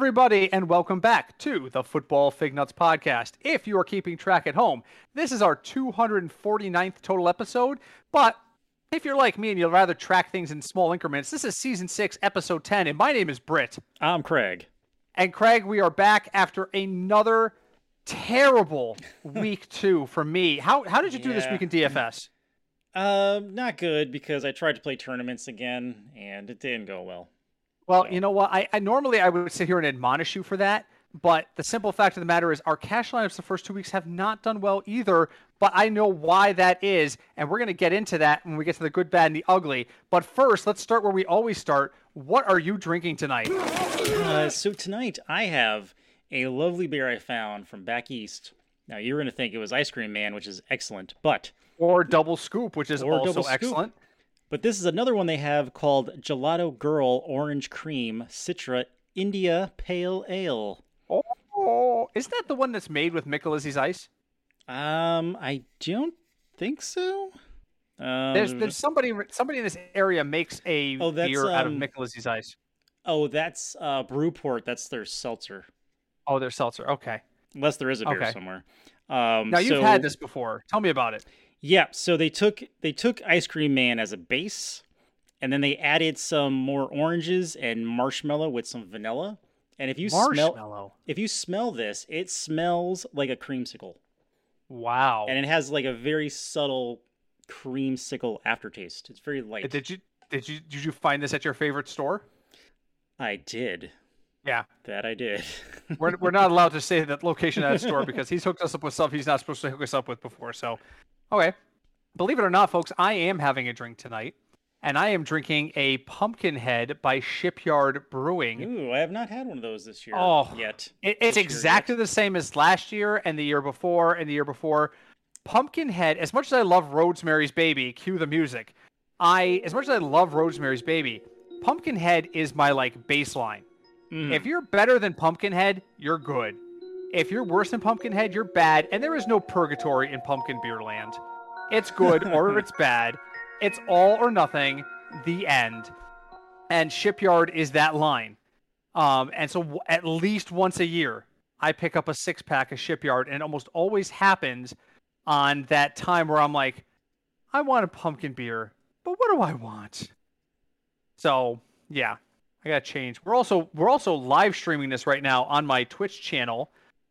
everybody, and welcome back to the Football Fig Nuts podcast. If you are keeping track at home, this is our 249th total episode. But if you're like me and you'd rather track things in small increments, this is season six, episode 10, and my name is Britt. I'm Craig. And Craig, we are back after another terrible week two for me. How how did you do this week in DFS? Um, not good because I tried to play tournaments again and it didn't go well. Well, you know what? I, I normally I would sit here and admonish you for that, but the simple fact of the matter is our cash lineups the first two weeks have not done well either. But I know why that is, and we're gonna get into that when we get to the good, bad, and the ugly. But first, let's start where we always start. What are you drinking tonight? Uh, so tonight I have a lovely beer I found from back east. Now you're gonna think it was Ice Cream Man, which is excellent, but Or double scoop, which is also excellent. But this is another one they have called Gelato Girl Orange Cream Citra India Pale Ale. Oh, isn't that the one that's made with Micalizzi's ice? Um, I don't think so. Um, There's there's somebody somebody in this area makes a Oh, that's, beer out of um, Micalizzi's ice. oh, that's uh Brewport. That's their seltzer. Oh, they're seltzer. Okay. Unless there is a beer Okay. somewhere. Um, Now you've so- had this before. Tell me about it. Yeah, so they took they took Ice Cream Man as a base, and then they added some more oranges and marshmallow with some vanilla. And if you smell if you smell this, it smells like a creamsicle, Wow. and it has like a very subtle creamsicle aftertaste. It's very light. Did you did you did you find this at your favorite store? I did Yeah. that. I did. We're we're not allowed to say that location at a store because he's hooked us up with stuff he's not supposed to hook us up with before. So, okay. Believe it or not, folks, I am having a drink tonight, and I am drinking a Pumpkinhead by Shipyard Brewing. Ooh, I have not had one of those this year Oh. yet. It, it's This exactly the same as last year and the year before and the year before. Pumpkinhead, as much as I love Rosemary's Baby, cue the music. I, as much as I love Rosemary's Baby, Pumpkinhead is my like baseline. Mhm. If you're better than Pumpkinhead, you're good. If you're worse than Pumpkinhead, you're bad. And there is no purgatory in Pumpkin Beer Land. It's good or it's bad. It's all or nothing. The end. And Shipyard is that line. Um, and so w- at least once a year, I pick up a six pack of Shipyard, and it almost always happens on that time where I'm like, I want a pumpkin beer, but what do I want? So yeah, I gotta change. We're also we're also live streaming this right now on my Twitch channel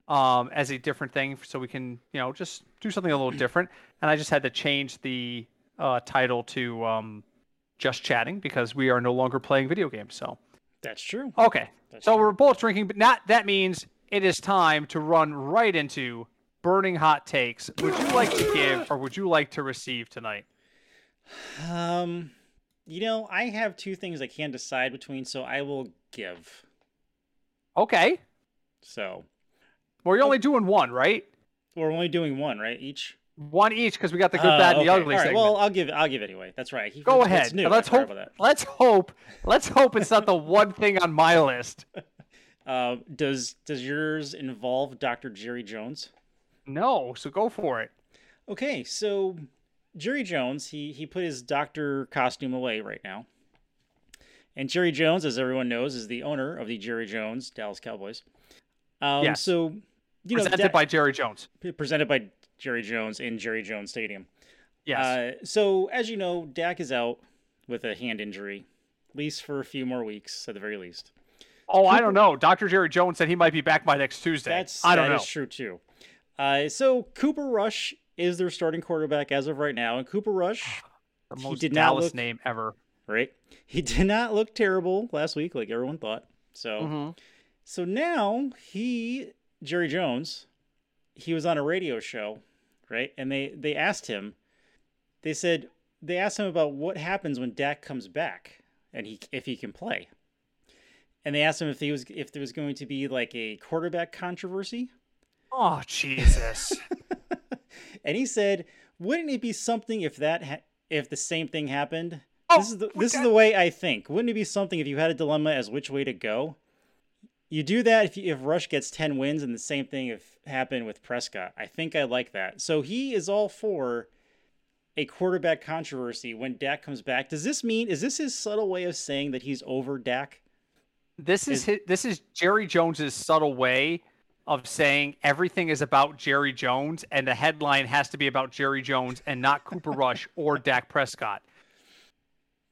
um, as a different thing, so we can you know just do something a little different. And I just had to change the uh, title to um, just chatting because we are no longer playing video games. So That's true. okay, That's so true. we're both drinking, but not that means it is time to run right into burning hot takes. Would you like to give or would you like to receive tonight? Um, you know, I have two things I can't decide between, so I will give. Okay, So well you're only doing one, right? we're only doing one, right? Each. One each because we got the good, Uh, bad, and the ugly All right, segment. well, I'll give. I'll give it anyway. That's right. He- Go ahead. New. Let's hope. Let's hope. Let's hope it's not the one thing on my list. Uh, does Does yours involve Dr. Jerry Jones? No, so go for it. Okay, so Jerry Jones, he he put his doctor costume away right now. And Jerry Jones, as everyone knows, is the owner of the Jerry Jones Dallas Cowboys. Um, Yes. So you know, Presented by Jerry Jones. presented by Jerry Jones in Jerry Jones Stadium. Yes. Uh, so as you know, Dak is out with a hand injury, at least for a few more weeks, at the very least. oh, I don't know. Dr. Jerry Jones said he might be back by next Tuesday. That's I don't that know. is true too. Uh, so Cooper Rush is their starting quarterback as of right now, and Cooper Rush, the he most did not Dallas look- name ever. right? He did not look terrible last week, like everyone thought. So, Mhm. so now he Jerry Jones, he was on a radio show, right? And they they asked him, they said they asked him about what happens when Dak comes back and he if he can play. And they asked him if he was if there was going to be like a quarterback controversy. Oh Jesus. And he said, "Wouldn't it be something if that ha- if the same thing happened? Oh, this is the this is the way I think. Wouldn't it be something if you had a dilemma as which way to go? You do that if you, if Rush gets ten wins, and the same thing if happened with Prescott. I think I like that. So he is all for a quarterback controversy when Dak comes back. Does this mean is this his subtle way of saying that he's over Dak? This is Is- his, this is Jerry Jones's subtle way of saying everything is about Jerry Jones, and the headline has to be about Jerry Jones and not Cooper Rush or Dak Prescott.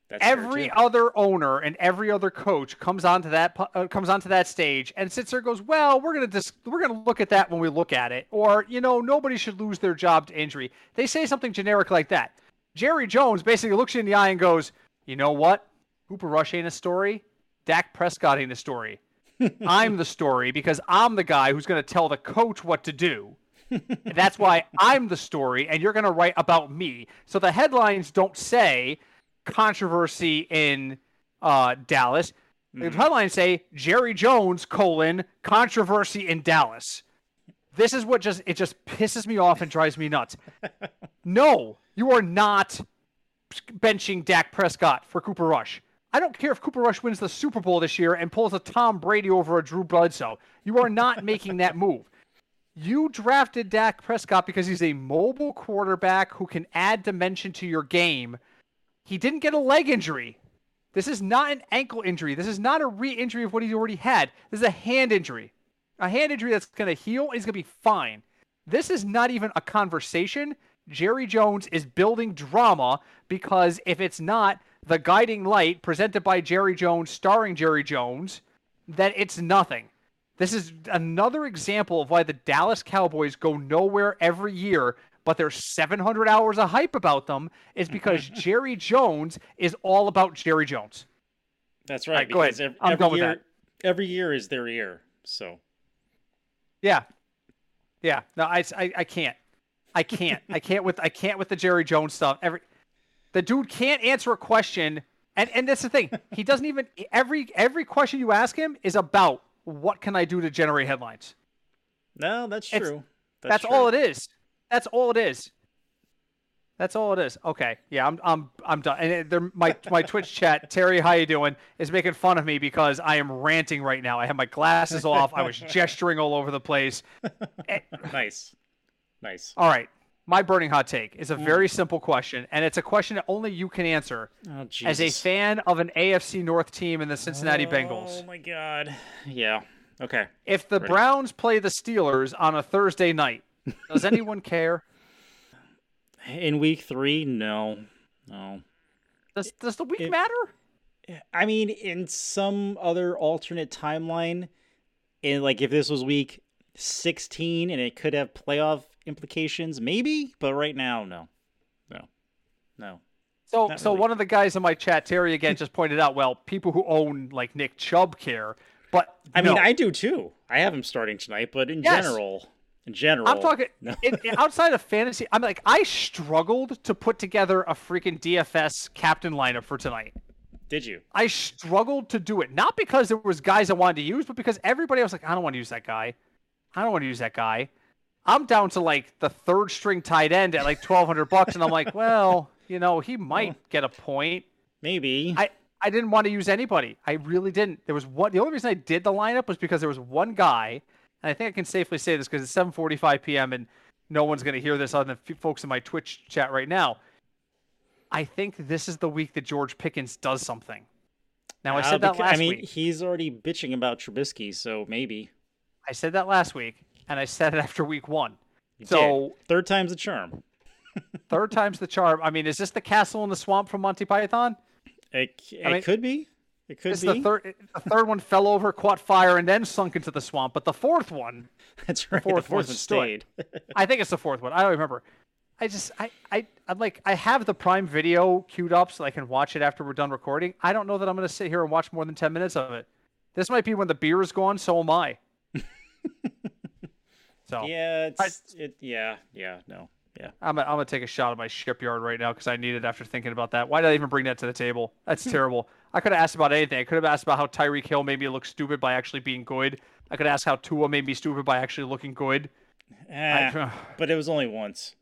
That's every other owner and every other coach comes onto that uh, comes onto that stage and sits there and goes, "Well, we're gonna dis- we're gonna look at that when we look at it," or you know, nobody should lose their job to injury. They say something generic like that. Jerry Jones basically looks you in the eye and goes, "You know what? Cooper Rush ain't a story. Dak Prescott ain't a story. I'm the story because I'm the guy who's gonna tell the coach what to do." That's why I'm the story, and you're going to write about me. So the headlines don't say controversy in uh, Dallas. The headlines say Jerry Jones colon controversy in Dallas. This is what just it just pisses me off and drives me nuts. no, you are not benching Dak Prescott for Cooper Rush. I don't care if Cooper Rush wins the Super Bowl this year and pulls a Tom Brady over a Drew Bledsoe. You are not making that move. You drafted Dak Prescott because he's a mobile quarterback who can add dimension to your game. He didn't get a leg injury. This is not an ankle injury. This is not a re injury of what he already had. This is a hand injury. A hand injury that's going to heal. He's going to be fine. This is not even a conversation. Jerry Jones is building drama because if it's not the guiding light presented by Jerry Jones, starring Jerry Jones, then it's nothing. This is another example of why the Dallas Cowboys go nowhere every year, but there's 700 hours of hype about them is because Jerry Jones is all about Jerry Jones. That's right. right, go ahead. because ev- I'm every done with year, that. every year is their year. So Yeah. Yeah. No, I, I, I can't. I can't. I can't with I can't with the Jerry Jones stuff. Every the dude can't answer a question, and and that's the thing. He doesn't even every every question you ask him is about what can I do to generate headlines. no, that's It's- true. That's, all it is. That's all it is. That's all it is. Okay. Yeah, I'm I'm I'm done. And they're, my my Twitch chat, Terry, how you doing? Is making fun of me because I am ranting right now. I have my glasses off. I was gesturing all over the place. Nice, nice. All right. My burning hot take is a mm. very simple question, and it's a question that only you can answer Oh as a fan of an AFC North team in the Cincinnati Oh Bengals. Oh my God. Yeah. Okay. If the ready. Browns play the Steelers on a Thursday night, does anyone care? In week three, no, no. Does does the week It- matter? I mean, in some other alternate timeline, and like if this was week 16 and it could have playoff implications, maybe. But right now, no, no, no. So, Not so really. one of the guys in my chat, Terry, again, just pointed out. Well, people who own like Nick Chubb care, but I mean. I do too. I have him starting tonight, but in Yes. general, in general, I'm talking No. outside of fantasy. I'm like, I struggled to put together a freaking DFS captain lineup for tonight. Did you? I struggled to do it, not because there was guys I wanted to use, but because everybody else like, I don't want to use that guy. I don't want to use that guy. I'm down to like the third string tight end at like 1200 bucks, and I'm like, well, you know, he might get a point. Maybe. I I didn't want to use anybody. I really didn't. There was one. The only reason I did the lineup was because there was one guy, and I think I can safely say this because it's 7:45 p.m. and no one's going to hear this other than f- folks in my Twitch chat right now. I think this is the week that George Pickens does something. Now I Uh, said that last I mean, week. he's already bitching about Trubisky, so maybe. I said that last week, and I said it after week one. You did. So third time's the charm. third time's the charm. I mean, is this the castle in the swamp from Monty Python? It, it I mean, could be. It could It's be. the third. The third one fell over, caught fire, and then sunk into the swamp. But the fourth one, That's right. fourth the fourth one stayed. I think it's the fourth one. I don't remember. I just I I I'm like I have the Prime Video queued up so I can watch it after we're done recording. I don't know that I'm gonna sit here and watch more than ten minutes of it. This might be when the beer is gone. So am I. so yeah, it's it. Yeah, yeah, no, yeah. I'm gonna, I'm gonna take a shot at my shipyard right now because I need it after thinking about that. Why did I even bring that to the table? That's terrible. I could have asked about anything. I could have asked about how Tyreek Hill made me look stupid by actually being good. I could ask how Tua made me stupid by actually looking good. Eh, I, but it was only once.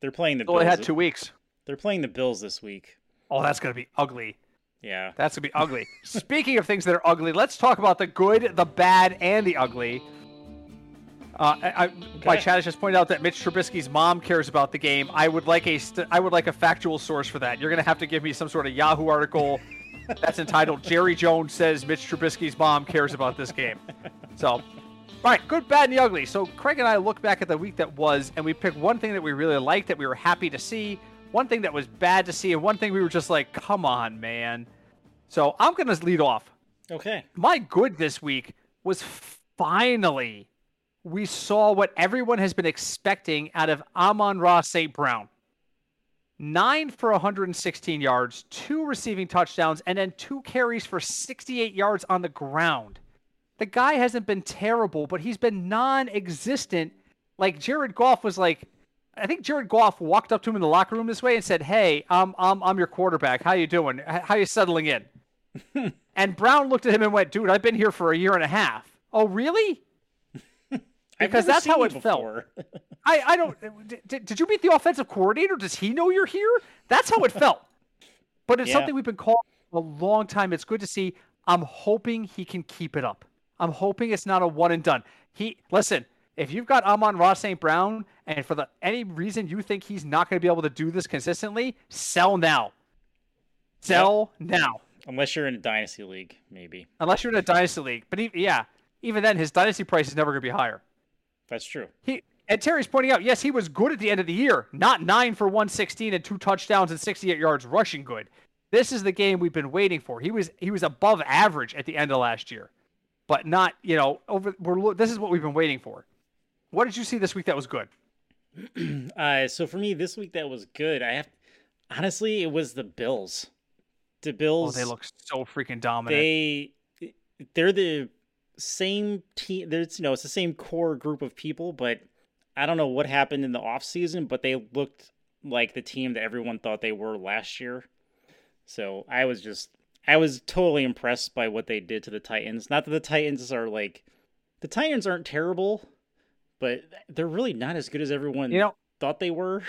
They're playing the only Bills. had two weeks. They're playing the Bills this week. Oh, that's gonna be ugly. Yeah. That's gonna be ugly. Speaking of things that are ugly, let's talk about the good, the bad, and the ugly. Uh, I, I, My chat has just pointed out that Mitch Trubisky's mom cares about the game. I would like a st- I would like a factual source for that. You're gonna have to give me some sort of Yahoo article, that's entitled Jerry Jones says Mitch Trubisky's mom cares about this game. So, all right, good, bad, and the ugly. So Craig and I look back at the week that was, and we picked one thing that we really liked, that we were happy to see, one thing that was bad to see, and one thing we were just like, come on, man. So I'm gonna lead off. Okay. My good this week was finally we saw what everyone has been expecting out of Amon-Ra St. Brown. Nine for 116 yards, two receiving touchdowns, and then two carries for 68 yards on the ground. The guy hasn't been terrible, but he's been non existent. Like Jared Goff was like, I think Jared Goff walked up to him in the locker room this way and said, "Hey, I'm I'm I'm your quarterback. How you doing? How you settling in?" and Brown looked at him and went, "Dude, I've been here for a year and a half." Oh, really? Because that's how it felt. I, I don't. Uh, did, did you meet the offensive coordinator? Does he know you're here? That's how it felt. But it's yeah. something we've been calling a long time. It's good to see. I'm hoping he can keep it up. I'm hoping it's not a one and done. He listen. If you've got Amon-Ra St. Brown, and for the any reason you think he's not going to be able to do this consistently, sell now. Sell yep. now. Unless you're in a dynasty league, maybe. Unless you're in a dynasty league, but he, yeah, even then, his dynasty price is never going to be higher. That's true. He and Terry's pointing out, yes, he was good at the end of the year, not nine for 116 and two touchdowns and 68 yards rushing good. This is the game we've been waiting for. He was he was above average at the end of last year, but not you know over. We're this is what we've been waiting for. What did you see this week that was good? uh, so for me, this week that was good. I have honestly, it was the Bills. The Bills. Oh, they look so freaking dominant. They they're the same team. There's you know it's the same core group of people, but I don't know what happened in the off season, but they looked like the team that everyone thought they were last year. So I was just I was totally impressed by what they did to the Titans. Not that the Titans are like the Titans aren't terrible, but they're really not as good as everyone you know, thought they were.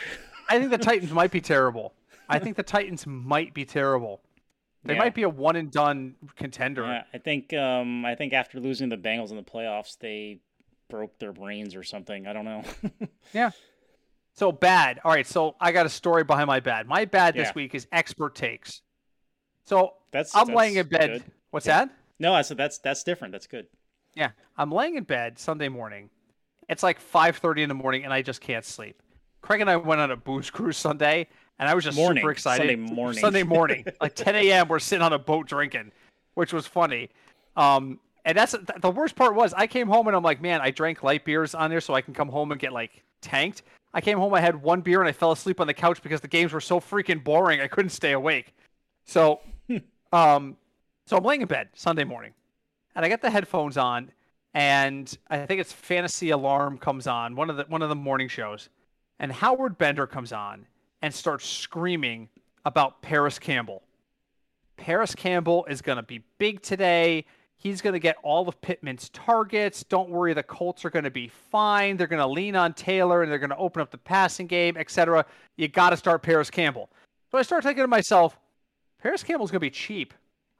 I think the Titans might be terrible. I think the Titans might be terrible. They yeah. might be a one and done contender. Yeah, I think um, I think after losing the Bengals in the playoffs, they broke their brains or something. I don't know. yeah. So bad. All right. So I got a story behind my bad. My bad this week is expert takes. So that's I'm that's laying in bed. Good. What's yeah. that? No, I said that's that's different. That's good. Yeah, I'm laying in bed Sunday morning. It's like 5:30 in the morning, and I just can't sleep. Craig and I went on a booze cruise Sunday, and I was just morning, super excited. Sunday morning. Sunday morning, like 10 a.m. We're sitting on a boat drinking, which was funny. Um, and that's the worst part was I came home and I'm like, man, I drank light beers on there so I can come home and get like tanked. I came home, I had one beer, and I fell asleep on the couch because the games were so freaking boring. I couldn't stay awake. So, um, so I'm laying in bed Sunday morning, and I get the headphones on, and I think it's Fantasy Alarm comes on one of the one of the morning shows, and Howard Bender comes on, and start screaming about Parris Campbell. Parris Campbell is going to be big today. He's going to get all of Pittman's targets. Don't worry, the Colts are going to be fine. They're going to lean on Taylor and they're going to open up the passing game, etc. You got to start Parris Campbell. So I start thinking to myself, Parris Campbell's going to be cheap.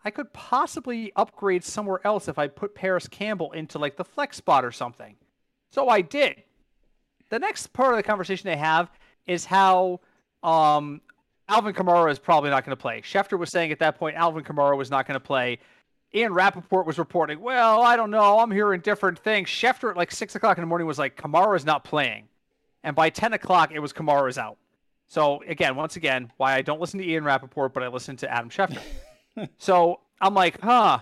I could possibly upgrade somewhere else if I put Parris Campbell into like the flex spot or something. So I did. The next part of the conversation they have is how um, Alvin Kamara is probably not going to play. Schefter was saying at that point Alvin Kamara was not going to play. Ian Rapoport was reporting, well, I don't know. I'm hearing different things. Schefter at like 6 o'clock in the morning was like, Kamara's not playing. And by 10 o'clock, it was Kamara's out. So, again, once again, why I don't listen to Ian Rapoport, but I listen to Adam Schefter. so I'm like, huh,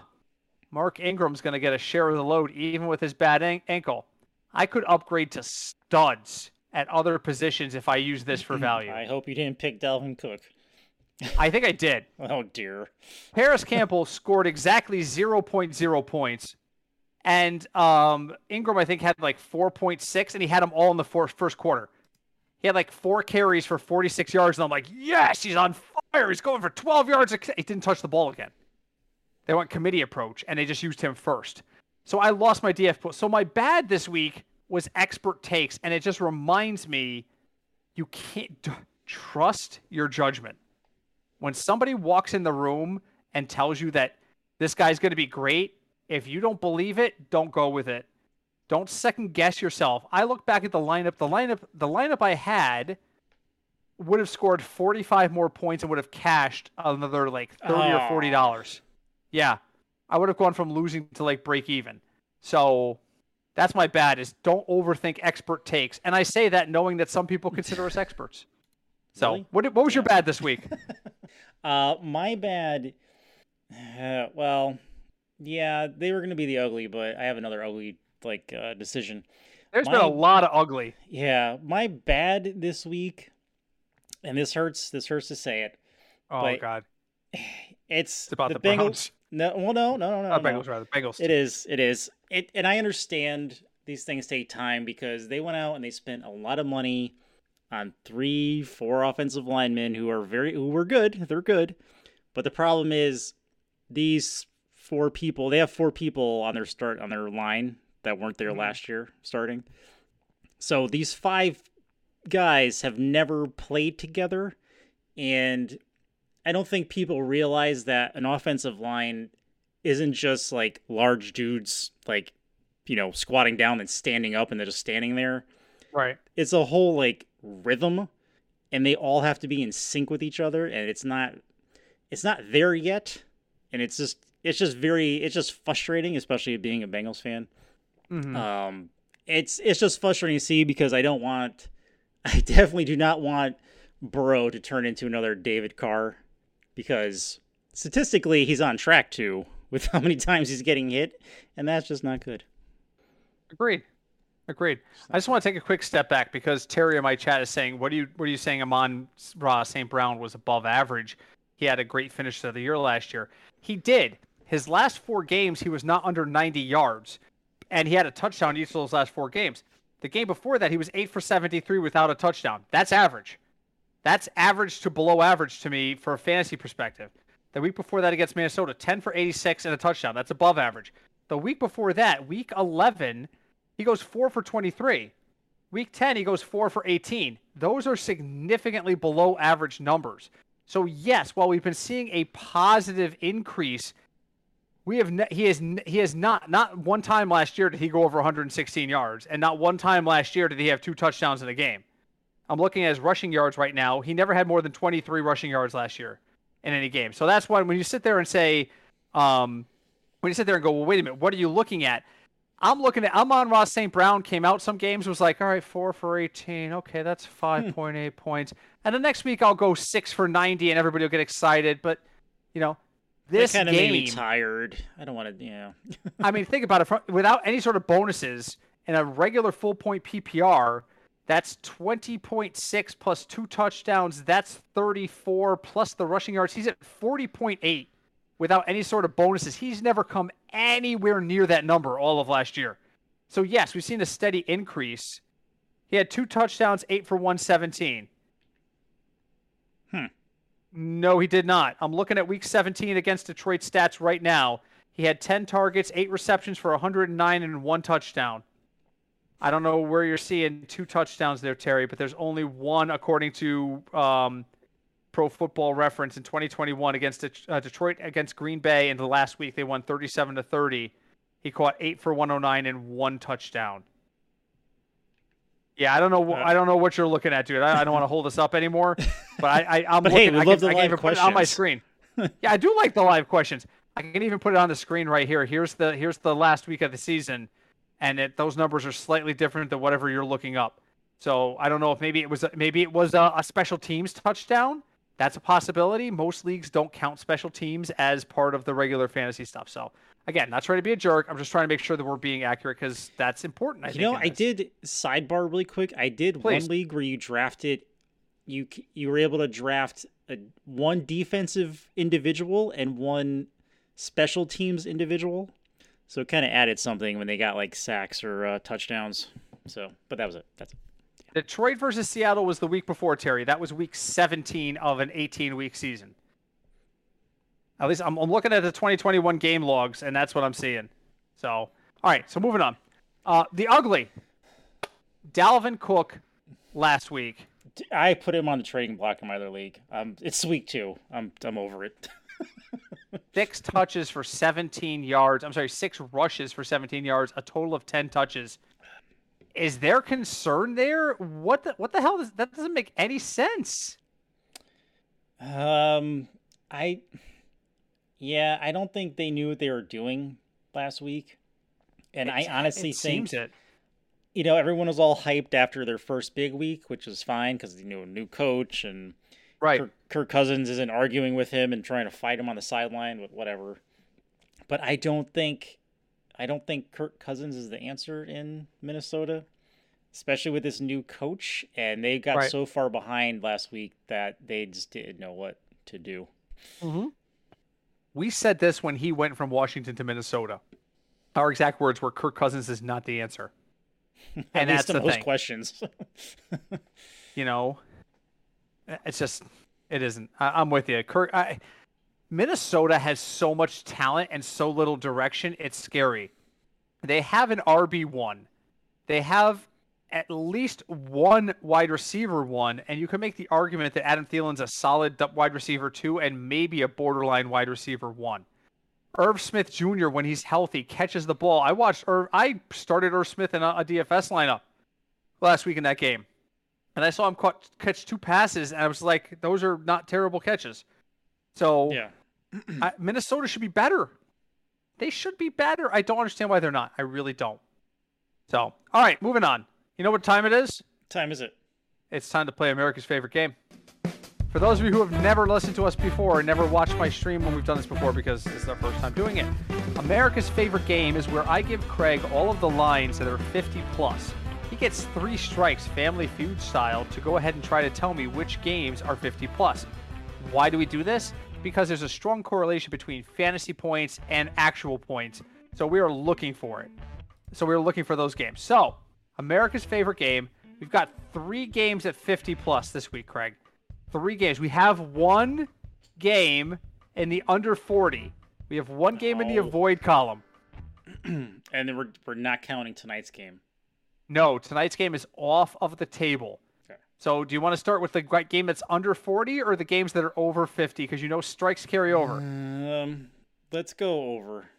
Mark Ingram's going to get a share of the load even with his bad an- ankle. I could upgrade to studs at other positions if I use this for value. I hope you didn't pick Dalvin Cook. I think I did. oh dear. Parris Campbell scored exactly 0.0 points. And um, Ingram, I think, had like 4.6, and he had them all in the four, first quarter. He had like four carries for 46 yards, and I'm like, yes, he's on fire. He's going for 12 yards. He didn't touch the ball again. They went committee approach, and they just used him first. So I lost my DF. So my bad this week was expert takes, and it just reminds me you can't trust your judgment. When somebody walks in the room and tells you that this guy's going to be great, if you don't believe it, don't go with it. Don't second guess yourself. I look back at the lineup. The lineup, the lineup I had would have scored 45 more points and would have cashed another like 30 or 40 dollars. Yeah. I would have gone from losing to like break even. So that's my bad is don't overthink expert takes. And I say that knowing that some people consider us experts. So Really? what what was your bad this week? Uh, my bad. Uh, well, yeah, they were gonna be the ugly, but I have another ugly like uh, decision. There's My- been a lot of ugly. Yeah, my bad this week, and this hurts. This hurts to say it. Oh god. It's, It's about the, Bengals. No, well, no, no, no, no. No. Bengals rather. Bengals. It is. It is. It, and I understand these things take time because they went out and they spent a lot of money on three, four offensive linemen who are very who were good. They're good, but the problem is these four people. They have four people on their start on their line that weren't there Mhm. last year starting. So these five guys have never played together, and I don't think people realize that an offensive line isn't just like large dudes like you know squatting down and standing up and they're just standing there Right. it's a whole like rhythm and they all have to be in sync with each other and it's not it's not there yet and it's just it's just very it's just frustrating especially being a Bengals fan Mhm. um it's it's just frustrating to see because I don't want I definitely do not want Burrow to turn into another David Carr because statistically he's on track to with how many times he's getting hit and that's just not good. Agreed. Agreed. I just want to take a quick step back because Terry in my chat is saying, "What are you? What are you saying?" Amon Ra St. Brown was above average. He had a great finish to the year last year. He did. His last four games, he was not under 90 yards, and he had a touchdown each of those last four games. The game before that, he was eight for 73 without a touchdown. That's average. That's average to below average to me for a fantasy perspective. The week before that against Minnesota, 10 for 86 and a touchdown. That's above average. The week before that, week 11, he goes 4 for 23. Week 10, he goes 4 for 18. Those are significantly below average numbers. So, yes, while we've been seeing a positive increase, we have ne- he has he has not not one time last year did he go over 116 yards, and not one time last year did he have two touchdowns in a game. I'm looking at his rushing yards right now. He never had more than 23 rushing yards last year in any game. So that's why when you sit there and say, um, when you sit there and go, well, wait a minute, what are you looking at? I'm looking at Amon-Ra St. Brown came out some games was like, all right, four for 18. Okay, that's 5.8 points. And the next week I'll go six for 90 and everybody will get excited. But, you know, this kind of game, made me tired. I don't want to, yeah. I mean, think about it. Without any sort of bonuses in a regular full point PPR, that's 20.6 plus two touchdowns. That's 34 plus the rushing yards. He's at 40.8 without any sort of bonuses. He's never come anywhere near that number all of last year. So, yes, we've seen a steady increase. He had two touchdowns, eight for 117. Hmm. No, he did not. I'm looking at week 17 against Detroit stats right now. He had 10 targets, eight receptions for 109 and one touchdown. I don't know where you're seeing two touchdowns there, Terry, but there's only one according to um, Pro Football Reference in 2021 against uh, Detroit against Green Bay. In the last week they won 37 to 30. He caught eight for 109 and one touchdown. Yeah, I don't know. Uh, I don't know what you're looking at, dude. I, I don't want to hold this up anymore, but I, I I'm But hey, looking. we I love can, the I live it on my questions. screen. yeah, I do like the live questions. I can even put it on the screen right here. Here's the here's the last week of the season, and it, those numbers are slightly different than whatever you're looking up. So I don't know if maybe it was maybe it was a, a special teams touchdown. That's a possibility. Most leagues don't count special teams as part of the regular fantasy stuff. So again, not trying to be a jerk. I'm just trying to make sure that we're being accurate because that's important. I you know, I did sidebar really quick. I did Please. one league where you drafted you you were able to draft a, one defensive individual and one special teams individual. So it kind of added something when they got like sacks or uh, touchdowns. So, but that was it. That's it. Detroit versus Seattle was the week before Terry. That was week 17 of an 18 week season. At least I'm, I'm looking at the 2021 game logs, and that's what I'm seeing. So, all right. So moving on. Uh, the ugly. Dalvin Cook last week. I put him on the trading block in my other league. Um, it's week two. I'm I'm over it. Six touches for 17 yards. I'm sorry, six rushes for 17 yards. A total of 10 touches. is there concern there? What the what the hell does that doesn't make any sense? Um, I, yeah, I don't think they knew what they were doing last week, and I honestly it think seems it. you know everyone was all hyped after their first big week, which was fine because you know a new coach and Right. Kirk, Kirk Cousins isn't arguing with him and trying to fight him on the sideline with whatever. But I don't think, I don't think Kirk Cousins is the answer in Minnesota, especially with this new coach. And they got Right. so far behind last week that they just didn't know what to do. Mm-hmm. We said this when he went from Washington to Minnesota. Our exact words were Kirk Cousins is not the answer. And that's the most thing. questions. You know, Uh, it's just it isn't. I, I'm with you. Kirk. I, Minnesota has so much talent and so little direction. It's scary. They have an RB one. They have at least one wide receiver one, and you can make the argument that Adam Thielen's a solid wide receiver two and maybe a borderline wide receiver one. Irv Smith Jr. when he's healthy catches the ball. I watched Irv. I started Irv Smith in a, a DFS lineup last week in that game, and I saw him caught, catch two passes, and I was like, those are not terrible catches. So yeah. I, Minnesota should be better. They should be better. I don't understand why they're not. I really don't. So, all right, moving on. You know what time it is? Time is it? It's time to play America's favorite game. For those of you who have never listened to us before and never watched my stream when we've done this before because this is our first time doing it, America's favorite game is where I give Craig all of the lines that are 50 plus. He gets three strikes, Family Feud style, to go ahead and try to tell me which games are 50 plus. Why do we do this? Because there's a strong correlation between fantasy points and actual points. So we are looking for it. So we are looking for those games. So, America's favorite game. We've got three games at 50 plus this week, Craig. Three games. We have one game in the under 40. We have one game in the avoid column. and then we're, we're not counting tonight's game. No, tonight's game is off of the table. Okay. So, do you want to start with the game that's under 40 or the games that are over 50? Because you know strikes carry over. Um, let's go over.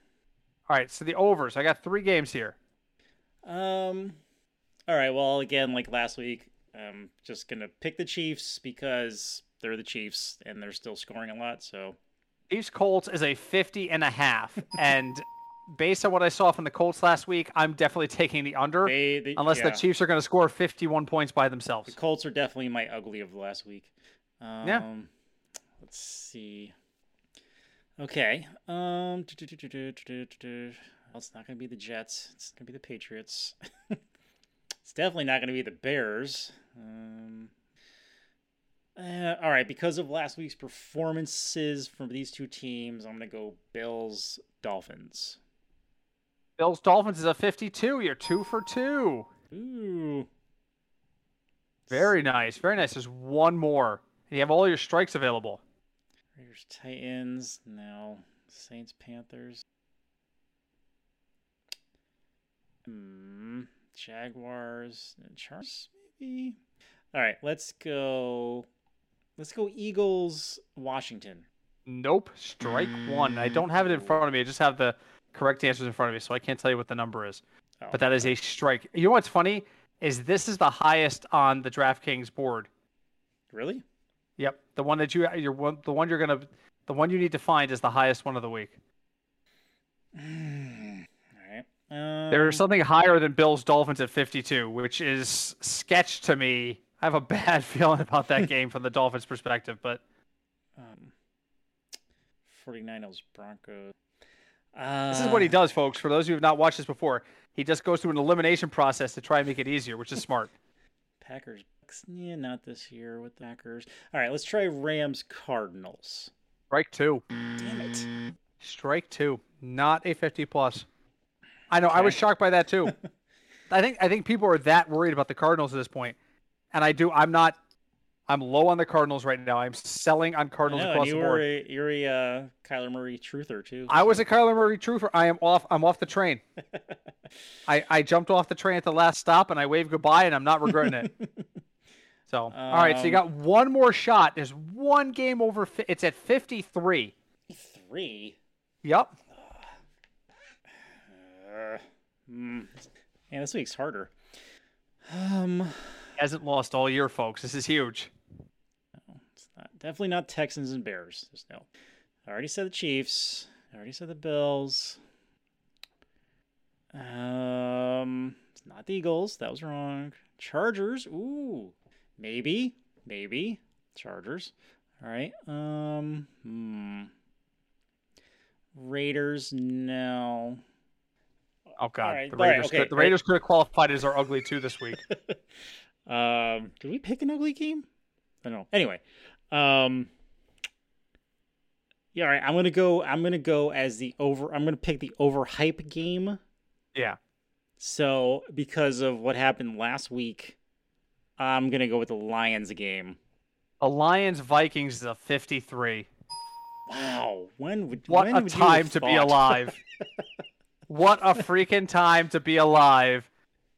All right, so the overs. I got three games here. Um, all right. Well, again, like last week, I'm just gonna pick the Chiefs because they're the Chiefs and they're still scoring a lot. So Chiefs Colts is a 50 and a half. and based on what I saw from the Colts last week, I'm definitely taking the under. they, they unless yeah, the Chiefs are going to score 51 points by themselves. the. Colts are definitely my ugly of last week. Um, Yeah. Let's see. Okay. Um. Well, it's not gonna be the Jets. It's gonna be the Patriots. it's definitely not gonna be the Bears. Um. Uh, all right, because of last week's performances from these two teams, I'm gonna go Bills Dolphins. Bills Dolphins is a 52. You're two for two. Ooh. Very nice. Very nice. There's one more. And you have all your strikes available. Raiders Titans. No. Saints Panthers. Hmm. Jaguars. and Chargers maybe. All right, let's go. Let's go Eagles Washington. Nope. Strike one. I don't have it in front of me. I just have the correct answers in front of me, so I can't tell you what the number is. Oh, But that is a strike. You know what's funny? Is this is the highest on the DraftKings board. really? Yep. The one that you you're one the one you're gonna the one you need to find is the highest one of the week. All right. Um, There's something higher than Bills Dolphins at 52, which is sketch to me. I have a bad feeling about that game from the Dolphins' perspective, but um, 49ers Broncos. Uh, this is what he does, folks. For those of you who have not watched this before, he just goes through an elimination process to try and make it easier, which is smart. Packers. Yeah, not this year with the Packers. All right, let's try Rams Cardinals. Strike two. Damn it. Strike two. Not a 50 plus. I know. I was shocked by that too. I think I think people are that worried about the Cardinals at this point, and I do. I'm not. I'm low on the Cardinals right now. I'm selling on Cardinals know, across the were board. a, you're a uh, Kyler Murray truther too. I was a Kyler Murray truther. I am off. I'm off the train. I, I jumped off the train at the last stop and I waved goodbye and I'm not regretting it. So, all right. So you got Um, one more shot. There's one game over. fi- It's at 53. Three. Yep. Uh, mm, man, this week's harder. Um, Hasn't lost all year, folks. This is huge. Not, definitely not Texans and Bears. There's no. I already said the Chiefs. I already said the Bills. Um, it's not the Eagles. That was wrong. Chargers. Ooh, maybe, maybe Chargers. All right. Um. Hmm. Raiders. No. Oh God, right, the all right, Raiders. okay, could, the right. Raiders could have qualified as our ugly two this week. Um, did we pick an ugly game? I don't know. Anyway, um, yeah, all right. I'm gonna go. I'm gonna go as the over. I'm gonna pick the overhype game. yeah. So because of what happened last week, I'm gonna go with the Lions game. A Lions Vikings is a 53. Wow, when would What when a would time to be alive. what a freaking time to be alive.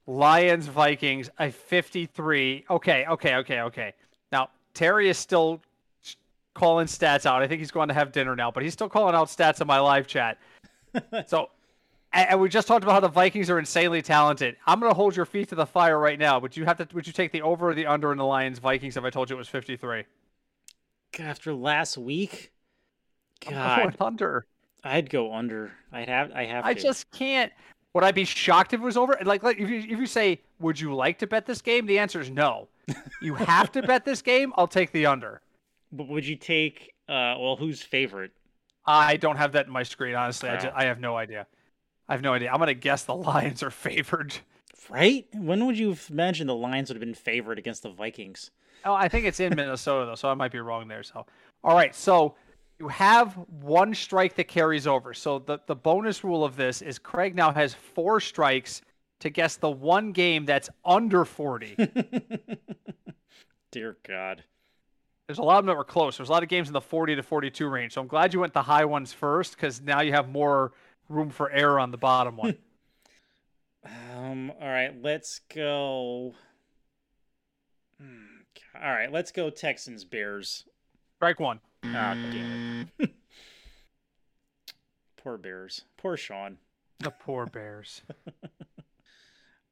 Lions Vikings a 53. Okay, okay, okay, okay. Now, Terry is still calling stats out. I think he's going to have dinner now, but he's still calling out stats in my live chat. so, and we just talked about how the Vikings are insanely talented. I'm going to hold your feet to the fire right now. Would you have to would you take the over or the under in the Lions Vikings if I told you it was 53? After last week, God, under. I'd go under. I'd have. I have. I to. just can't. Would I be shocked if it was over? Like, like if you if you say, would you like to bet this game? The answer is no. You have to bet this game. I'll take the under. But would you take? Uh, well, who's favorite? I don't have that in my screen. Honestly, I, just, I have no idea. I have no idea. I'm gonna guess the Lions are favored. Right? When would you have imagined the Lions would have been favored against the Vikings? Oh, I think it's in Minnesota though, so I might be wrong there. So, all right. So you have one strike that carries over. So the the bonus rule of this is Craig now has four strikes to guess the one game that's under 40. Dear God. There's a lot of them that were close. There's a lot of games in the 40 to 42 range. So I'm glad you went the high ones first because now you have more room for error on the bottom one. Um. All right. Let's go. Hmm, All right. Let's go Texans Bears. Strike one. Ah, damn it. Poor Bears. Poor Sean. The poor Bears.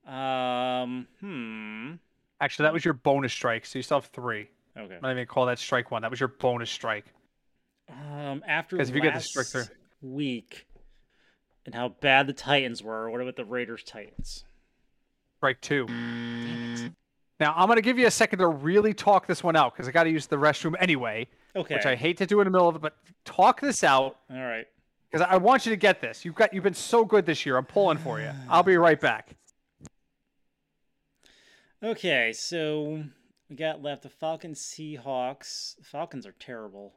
Um. Hmm. Actually, that was your bonus strike. So you still have three. Okay. I'm not even call that strike one. That was your bonus strike. Um. After 'Cause if you get the last strike through- week, and how bad the Titans were, what about the Raiders Titans? Strike two. Damn it. Now I'm gonna give you a second to really talk this one out because I got to use the restroom anyway, Okay. which I hate to do in the middle of it. But talk this out All right. because I want you to get this. You've got you've been so good this year. I'm pulling for you. I'll be right back. Okay, so we got left the Falcons, Seahawks. The Falcons are terrible.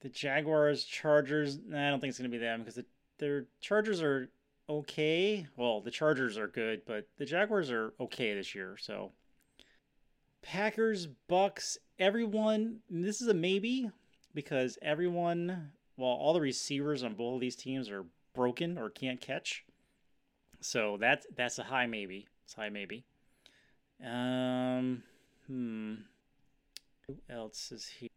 The Jaguars, Chargers. Nah, I don't think it's gonna be them because the their Chargers are okay. Well, the Chargers are good, but the Jaguars are okay this year. So Packers, Bucks, everyone. This is a maybe because everyone, well, all the receivers on both of these teams are broken or can't catch. So that's that's a high maybe. It's high maybe. Um, hmm. Who else is here?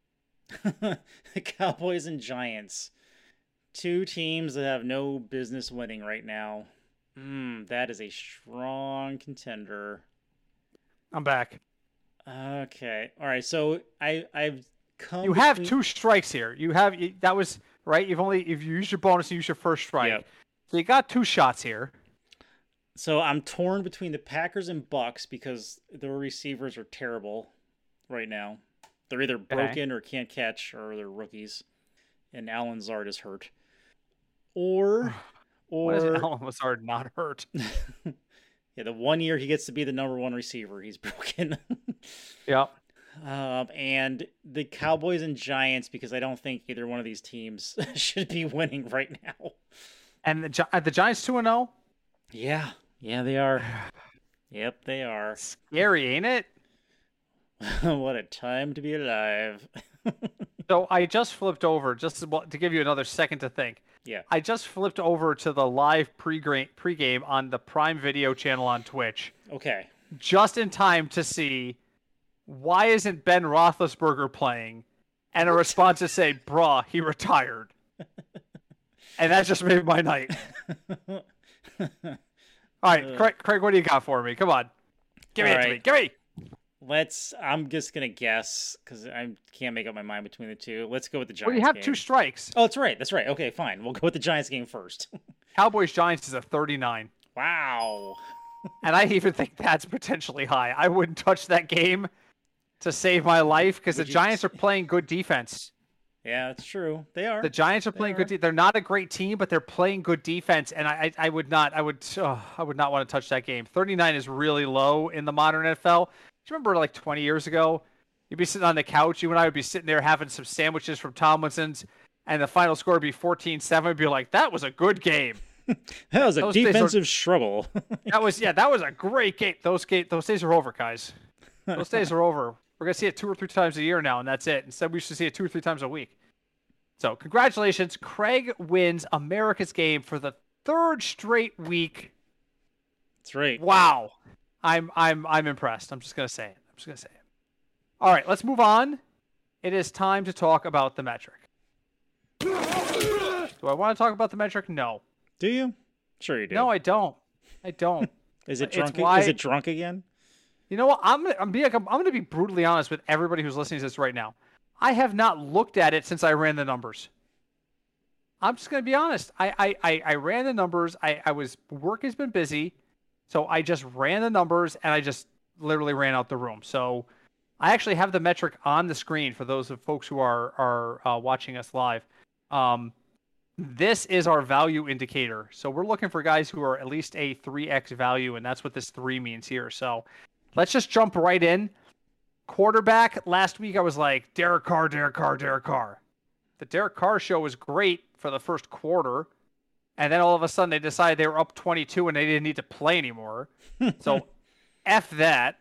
the Cowboys and Giants. Two teams that have no business winning right now. Hmm, that is a strong contender. I'm back. Okay. All right. So I I've come You have two strikes here. You have that was right. You've only if you use your bonus, you use your first strike. Yep. So you got two shots here. So I'm torn between the Packers and Bucks because their receivers are terrible right now. They're either broken or can't catch, or they're rookies, and Allen Lazard is hurt. Or, Why is or Allen Lazard not hurt? yeah, the one year he gets to be the number one receiver, he's broken. Yep. um, and the Cowboys and Giants because I don't think either one of these teams should be winning right now. And the Gi- the Giants two and zero. Yeah, yeah, they are. Yep, they are. Scary, ain't it? what a time to be alive. So I just flipped over just to, to give you another second to think. Yeah. I just flipped over to the live pre pregame on the Prime Video channel on Twitch, Okay. just in time to see why isn't Ben Roethlisberger playing, and a response to say, "Bruh, he retired," and that just made my night. All right, Craig, Craig, what do you got for me? Come on. Give me All it to me. Give me. Let's. I'm just gonna guess because I can't make up my mind between the two. Let's go with the Giants. Well, you have game. two strikes. Oh, that's right. That's right. Okay, fine. We'll go with the Giants game first. Cowboys Giants is a 39. wow. And I even think that's potentially high. I wouldn't touch that game to save my life because the Giants are playing good defense. Yeah, that's true. They are. The Giants are playing good. are. De- they're not a great team, but they're playing good defense, and I, I, I would not, I would, oh, I would not want to touch that game. Thirty-nine is really low in the modern NFL. Do you remember like twenty years ago? You'd be sitting on the couch. You and I would be sitting there having some sandwiches from Tomlinson's, and the final score would be 14-7. We'd be like, that was a good game. that was a those days are- defensive struggle. That was yeah, that was a great game. Those game, those days are over, guys. Those days are over. We're gonna see it two or three times a year now, and that's it. Instead, we should see it two or three times a week. So, congratulations, Craig wins America's game for the third straight week. that's right. Wow, I'm I'm I'm impressed. I'm just gonna say it. I'm just gonna say it. All right, let's move on. It is time to talk about the metric. Do I want to talk about the metric? No. Do you? Sure you do. No, I don't. I don't. is it drunk? why- Is it drunk again? You know what? I'm I'm being I'm going to be brutally honest with everybody who's listening to this right now. I have not looked at it since I ran the numbers. I'm just going to be honest. I, I I I ran the numbers. I I was work has been busy, so I just ran the numbers and I just literally ran out the room. So I actually have the metric on the screen for those of folks who are are uh, watching us live. Um, this is our value indicator. So we're looking for guys who are at least a 3x value, and that's what this three means here. So let's just jump right in. Quarterback, last week I was like, Derek Carr, Derek Carr, Derek Carr. The Derek Carr show was great for the first quarter. And then all of a sudden they decided they were up 22 and they didn't need to play anymore. So F that.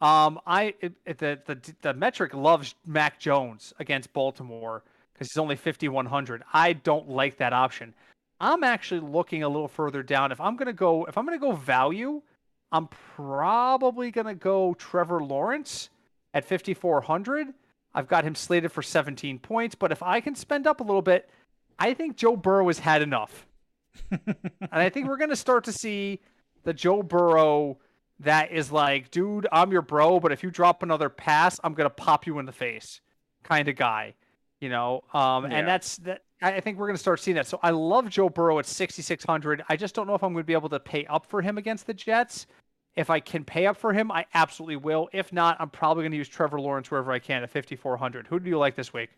Um, I it, it- the, the the metric loves Mac Jones against Baltimore because he's only 5100. I don't like that option. I'm actually looking a little further down. If I'm gonna go, if I'm gonna go value, I'm probably gonna go Trevor Lawrence at 5400. I've got him slated for 17 points, but if I can spend up a little bit, I think Joe Burrow has had enough. and I think we're gonna start to see the Joe Burrow that is like, dude, I'm your bro, but if you drop another pass, I'm gonna pop you in the face, kind of guy. You know, um, Yeah. and that's that. I think we're gonna start seeing that. So I love Joe Burrow at 6,600. I just don't know if I'm gonna be able to pay up for him against the Jets. If I can pay up for him, I absolutely will. If not, I'm probably gonna use Trevor Lawrence wherever I can at 5,400. Who do you like this week?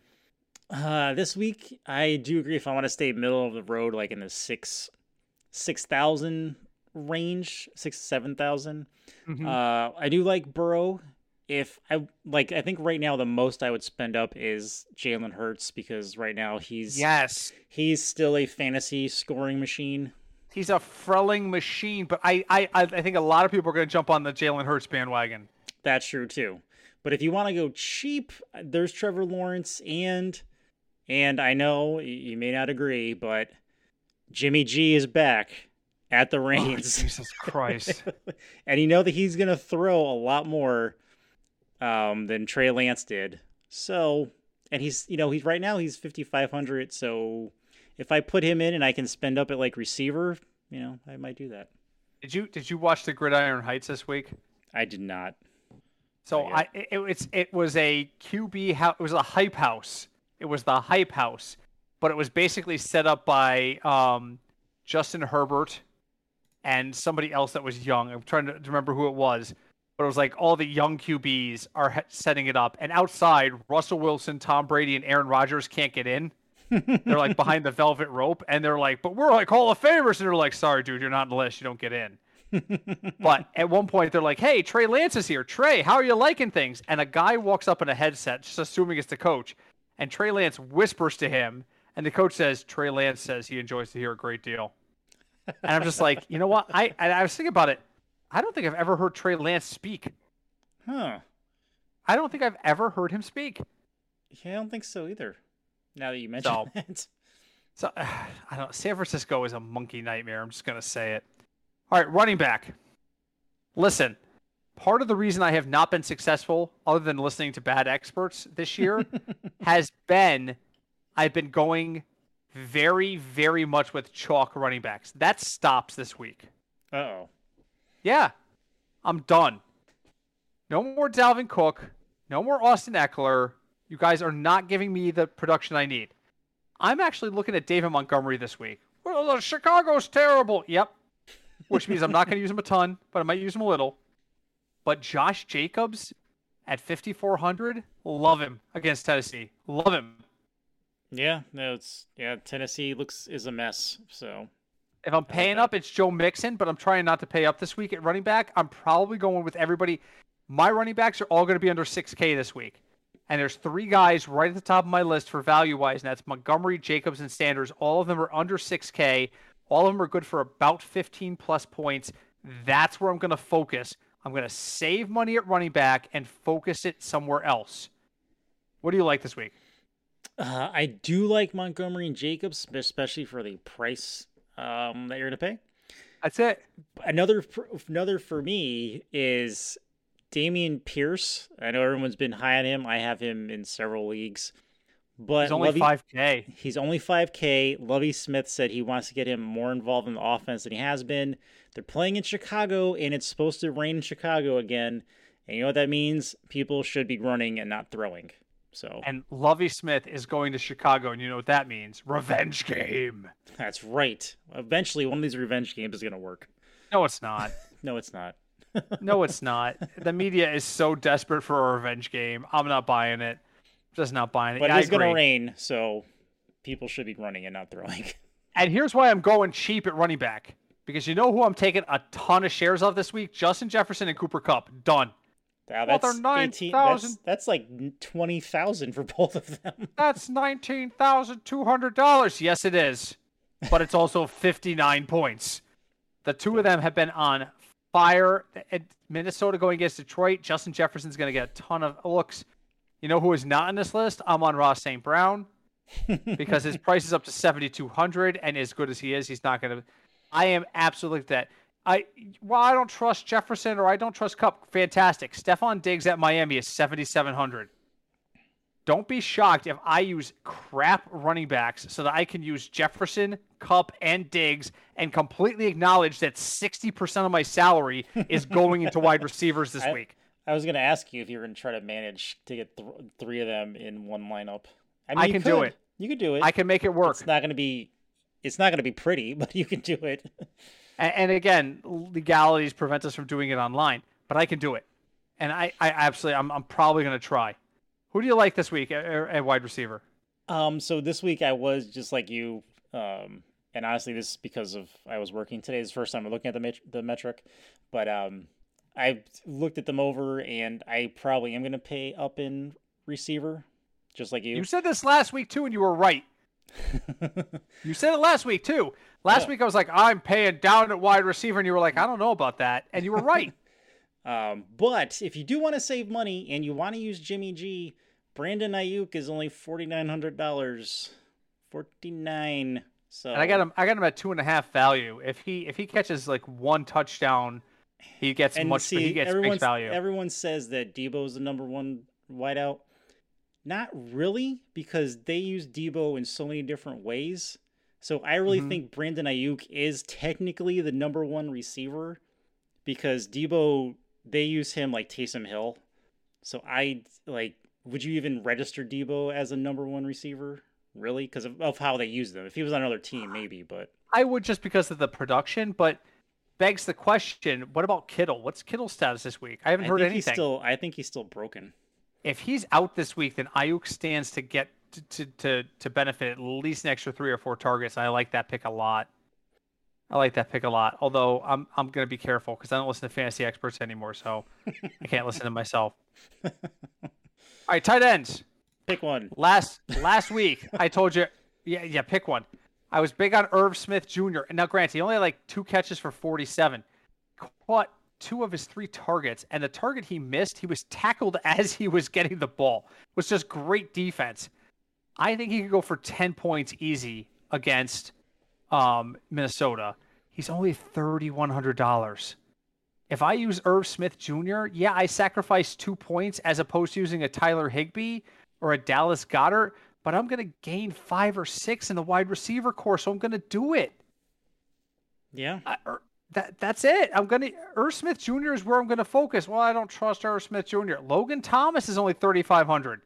Uh, this week, I do agree. If I want to stay middle of the road, like in the six, six thousand range, six seven thousand, Mhm. uh, I do like Burrow. If I like, I think right now the most I would spend up is Jalen Hurts because right now he's yes, he's still a fantasy scoring machine. he's a frelling machine, but I I I think a lot of people are gonna jump on the Jalen Hurts bandwagon. That's true too. But if you want to go cheap, there's Trevor Lawrence and and I know you may not agree, but Jimmy G is back at the Oh, reins. Jesus Christ. and you know that he's gonna throw a lot more um, than Trey Lance did. So, and he's you know he's right now he's fifty five hundred. So, if I put him in and I can spend up at like receiver, you know I might do that. Did you did you watch the Gridiron Heights this week? I did not. So Not I it, it's it was a QB house. It was a hype house. It was the hype house, but it was basically set up by um, Justin Herbert and somebody else that was young. I'm trying to remember who it was, but it was like all the young QBs are setting it up, and outside Russell Wilson, Tom Brady, and Aaron Rodgers can't get in. they're like behind the velvet rope, and they're like, "But we're like Hall of Famers," and they're like, "Sorry, dude, you're not on the list. You don't get in." but at one point they're like, "Hey, Trey Lance is here. Trey, how are you liking things?" And a guy walks up in a headset, just assuming it's the coach, and Trey Lance whispers to him, and the coach says, "Trey Lance says he enjoys to hear a great deal." And I'm just like, you know what? I I was thinking about it. I don't think I've ever heard Trey Lance speak. Huh. I don't think I've ever heard him speak. Yeah, I don't think so either. Now that you mention So- it. So I don't. San Francisco is a monkey nightmare. I'm just gonna say it. All right, running back. Listen, part of the reason I have not been successful, other than listening to bad experts this year, has been I've been going very, very much with chalk running backs. That stops this week. Uh oh. Yeah, I'm done. No more Dalvin Cook. No more Austin Ekeler. You guys are not giving me the production I need. I'm actually looking at David Montgomery this week. Well, Chicago's terrible. Yep. Which means I'm not going to use him a ton, but I might use him a little. But Josh Jacobs at 5,400, love him against Tennessee. Love him. Yeah, no, it's yeah. Tennessee looks is a mess. So if I'm paying up, it's Joe Mixon, but I'm trying not to pay up this week at running back. I'm probably going with everybody. My running backs are all going to be under 6K this week. And there's three guys right at the top of my list for value wise, and that's Montgomery, Jacobs, and Sanders. All of them are under 6K. All of them are good for about 15 plus points. That's where I'm going to focus. I'm going to save money at running back and focus it somewhere else. What do you like this week? Uh, I do like Montgomery and Jacobs, especially for the price um, that you're going to pay. That's it. Another, another for me is Dameon Pierce. I know everyone's been high on him. I have him in several leagues. But he's only five K. He's only five K. Lovie Smith said he wants to get him more involved in the offense than he has been. They're playing in Chicago, and it's supposed to rain in Chicago again. And you know what that means? People should be running and not throwing. So and Lovie Smith is going to Chicago, and you know what that means? Revenge game. That's right. Eventually, one of these revenge games is going to work. No, it's not. no, it's not no, it's not. The media is so desperate for a revenge game. I'm not buying it. Just not buying it. But yeah, it's going to rain, so people should be running and not throwing. And here's why I'm going cheap at running back. Because you know who I'm taking a ton of shares of this week? Justin Jefferson and Cooper Kupp. Done. Wow, that's well, 9, 18, that's, that's like 20,000 for both of them. That's $19,200. Yes, it is. But it's also 59 points. The two of them have been on fire. Minnesota going against Detroit. Justin Jefferson's going to get a ton of looks. You know who is not on this list? Amon-Ra St. Brown because his price is up to 7,200 and as good as he is, he's not going to. I am absolutely that. I well, I don't trust Jefferson or I don't trust Kupp. Fantastic. Stefon Diggs at Miami is 7,700 don't be shocked if I use crap running backs so that I can use Jefferson, Kupp, and Diggs and completely acknowledge that 60% of my salary is going into wide receivers this I, week. I was going to ask you if you were going to try to manage to get th- three of them in one lineup. I, mean, I can do it. You can do it. I can make it work. It's not going to be it's not going to be pretty, but you can do it. and, and again, legalities prevent us from doing it online, but I can do it. And I, I absolutely, I'm, I'm probably going to try. Who do you like this week at, at wide receiver? Um, so this week I was just like you, um, and honestly, this is because of I was working today. It's the first time I'm looking at the met- the metric, but um, I looked at them over, and I probably am going to pay up in receiver, just like you. You said this last week too, and you were right. you said it last week too. Last yeah. week I was like, I'm paying down at wide receiver, and you were like, I don't know about that, and you were right. Um, but if you do want to save money and you want to use Jimmy G, Brandon Aiyuk is only forty nine hundred dollars. Forty nine. So and I got him. I got him at two and a half value. If he if he catches like one touchdown, he gets much. See, he gets big value. Everyone says that Deebo is the number one wideout. Not really, because they use Deebo in so many different ways. So I really mm-hmm. think Brandon Aiyuk is technically the number one receiver because Deebo they use him like Taysom Hill. So I like would you even register Deebo as a number one receiver? Really? Because of, of how they use them. If he was on another team, maybe, but I would just because of the production, but begs the question, what about Kittle? What's Kittle's status this week? I haven't I heard anything. Still, I think he's still broken. If he's out this week, then Aiyuk stands to get to, to, to, to benefit at least an extra three or four targets. I like that pick a lot. I like that pick a lot. Although I'm I'm gonna be careful because I don't listen to fantasy experts anymore, so I can't listen to myself. All right, tight ends. Pick one. Last last week I told you, yeah yeah, pick one. I was big on Irv Smith Jr. And now, granted, he only had like two catches for 47, caught two of his three targets, and the target he missed, he was tackled as he was getting the ball. It was just great defense. I think he could go for 10 points easy against um, Minnesota, he's only $3,100. If I use Irv Smith Jr., yeah, I sacrifice two points as opposed to using a Tyler Higbee or a Dallas Goedert, but I'm going to gain five or six in the wide receiver core, so I'm going to do it. Yeah. I, that that's it. I'm gonna Irv Smith Jr. is where I'm gonna focus. Well, I don't trust Irv Smith Jr. Logan Thomas is only 3,500.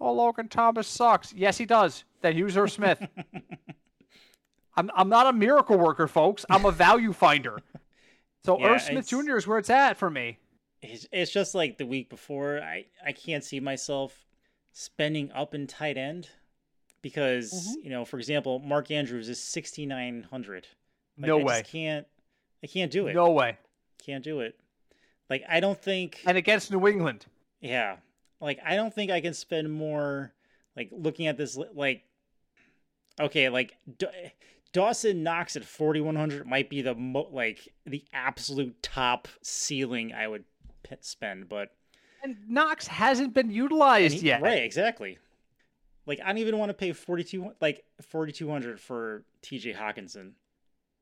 Oh, Logan Thomas sucks. Yes, he does. Then use Irv Smith. I'm I'm not a miracle worker, folks. I'm a value finder. So Yeah, Irv Smith Jr. is where it's at for me. It's, it's just like the week before. I I can't see myself spending up in tight end because Mm-hmm. you know, for example, Mark Andrews is sixty nine hundred. No I way. Just can't. I can't do it. No way. Can't do it. Like I don't think. And against New England. Yeah. Like I don't think I can spend more like looking at this like okay, like D- Dawson Knox at 4100 might be the mo- like the absolute top ceiling I would p- spend, but And Knox hasn't been utilized he- yet. right, exactly. Like I don't even want to pay 42 like 4200 for TJ Hockenson.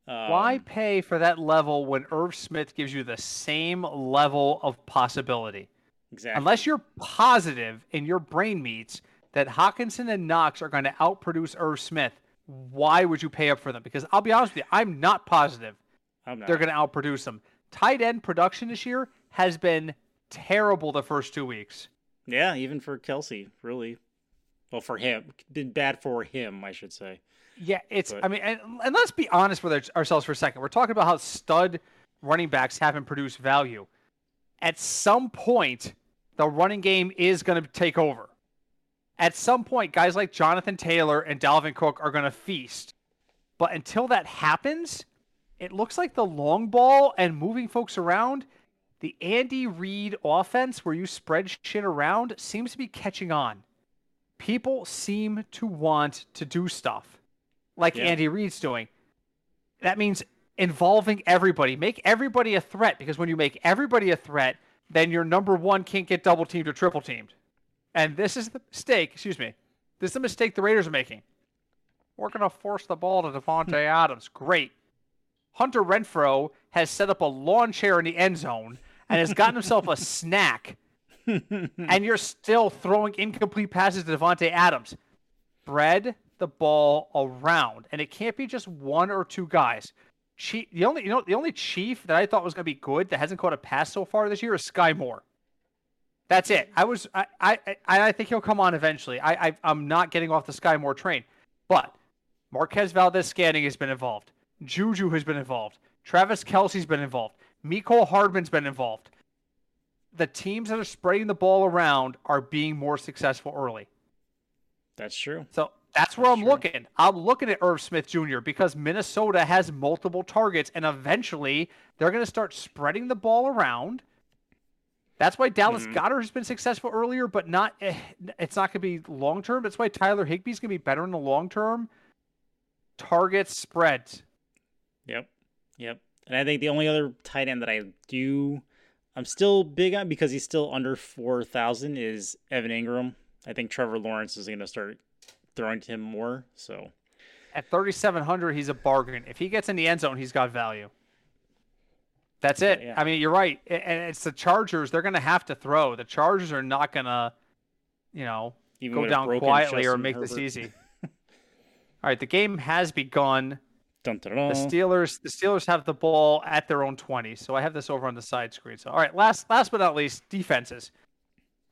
Um, Why pay for that level when Irv Smith gives you the same level of possibility? Exactly. Unless you're positive in your brain meats that Hockenson and Knox are going to outproduce Irv Smith, why would you pay up for them? Because I'll be honest with you, I'm not positive I'm not. they're going to outproduce them. Tight end production this year has been terrible the first two weeks. Yeah, even for Kelce, really. Well, for him, been bad for him, I should say. Yeah, it's. But- I mean, and, and let's be honest with ourselves for a second. We're talking about how stud running backs haven't produced value. At some point, the running game is going to take over. At some point, guys like Jonathan Taylor and Dalvin Cook are going to feast. But until that happens, it looks like the long ball and moving folks around, the Andy Reid offense where you spread shit around seems to be catching on. People seem to want to do stuff like Yeah. Andy Reid's doing. That means involving everybody. Make everybody a threat because when you make everybody a threat, then your number one can't get double teamed or triple teamed. And this is the mistake, excuse me. This is the mistake the Raiders are making. We're going to force the ball to Davante hmm. Adams. Great. Hunter Renfrow has set up a lawn chair in the end zone and has gotten himself a snack. and you're still throwing incomplete passes to Davante Adams. Spread the ball around, and it can't be just one or two guys. Chief, the only you know the only chief that I thought was going to be good that hasn't caught a pass so far this year is Sky Moore. That's it. I was I I I, think he'll come on eventually. I, I I'm not getting off the Sky Moore train, but Marquez Valdes-Scantling has been involved. Juju has been involved. Travis Kelce's been involved. Mecole Hardman's been involved. The teams that are spreading the ball around are being more successful early. That's true. So that's where I'm true. looking. I'm looking at Irv Smith Jr. because Minnesota has multiple targets, and eventually they're going to start spreading the ball around. That's why Dallas Mhm. Goedert has been successful earlier, but not. eh, It's not going to be long term. That's why Tyler Higbee's going to be better in the long term. Targets spread. Yep. Yep. And I think the only other tight end that I do, I'm still big on because he's still under 4,000 is Evan Engram. I think Trevor Lawrence is going to start throwing to him more. So, At 3,700, he's a bargain. If he gets in the end zone, he's got value. That's it. Yeah. I mean, you're right. And it's the Chargers. They're going to have to throw. The Chargers are not going to, you know, even go down quietly or Justin make this easy. All right, the game has begun. Dun, dun, The. Steelers, the Steelers have the ball at their own 20. So I have this over on the side screen. So all right, last last but not least, defenses.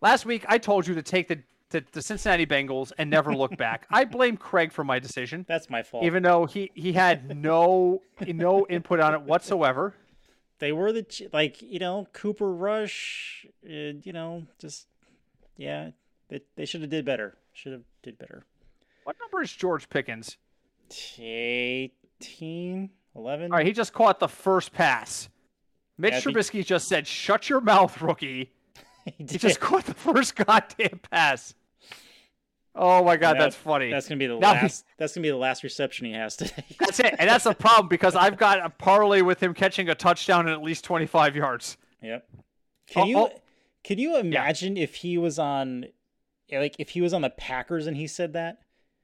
Last week I told you to take the the, the Cincinnati Bengals and never look back. I blame Craig for my decision, That's my fault. even though he he had no no input on it whatsoever. they were the like you know Cooper Rush. Uh, you know, just yeah, they they should have did better. Should have did better. What number is George Pickens? 18, 11. All right, he just caught the first pass. Mitch Yeah, Trubisky just said, "Shut your mouth, rookie." he He just caught the first goddamn pass. Oh my god, That- that's funny. That's gonna be the Now last. That's gonna be the last reception he has today. That's it, and that's the problem because I've got a parlay with him catching a touchdown in at least twenty-five yards. Yep. Can Oh, you oh. can you imagine if he was on like if he was on the Packers and he said that?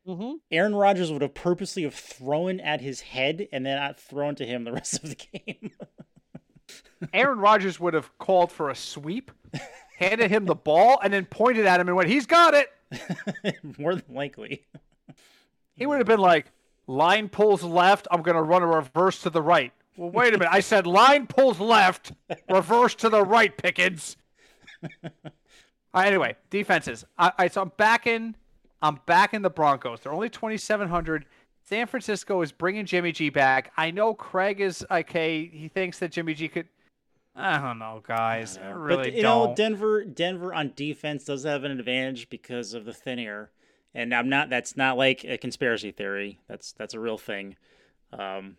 Mm-hmm. Aaron Rodgers would have purposely have thrown at his head and then not thrown to him the rest of the game. Aaron Rodgers would have called for a sweep, handed him the ball, and then pointed at him and went, "He's got it." More than likely. He would have been like, "Line pulls left. I'm gonna run a reverse to the right." well, wait a minute. I said line pulls left, reverse to the right, Pickens. All right, anyway, defenses. I, I so I'm backing. I'm backing the Broncos. They're only 2,700. San Francisco is bringing Jimmy G back. I know Craig is okay. He thinks that Jimmy G could. I don't know, guys. I really but you don't. know, Denver, Denver on defense does have an advantage because of the thin air, and I'm not. That's not like a conspiracy theory. That's that's a real thing. Um,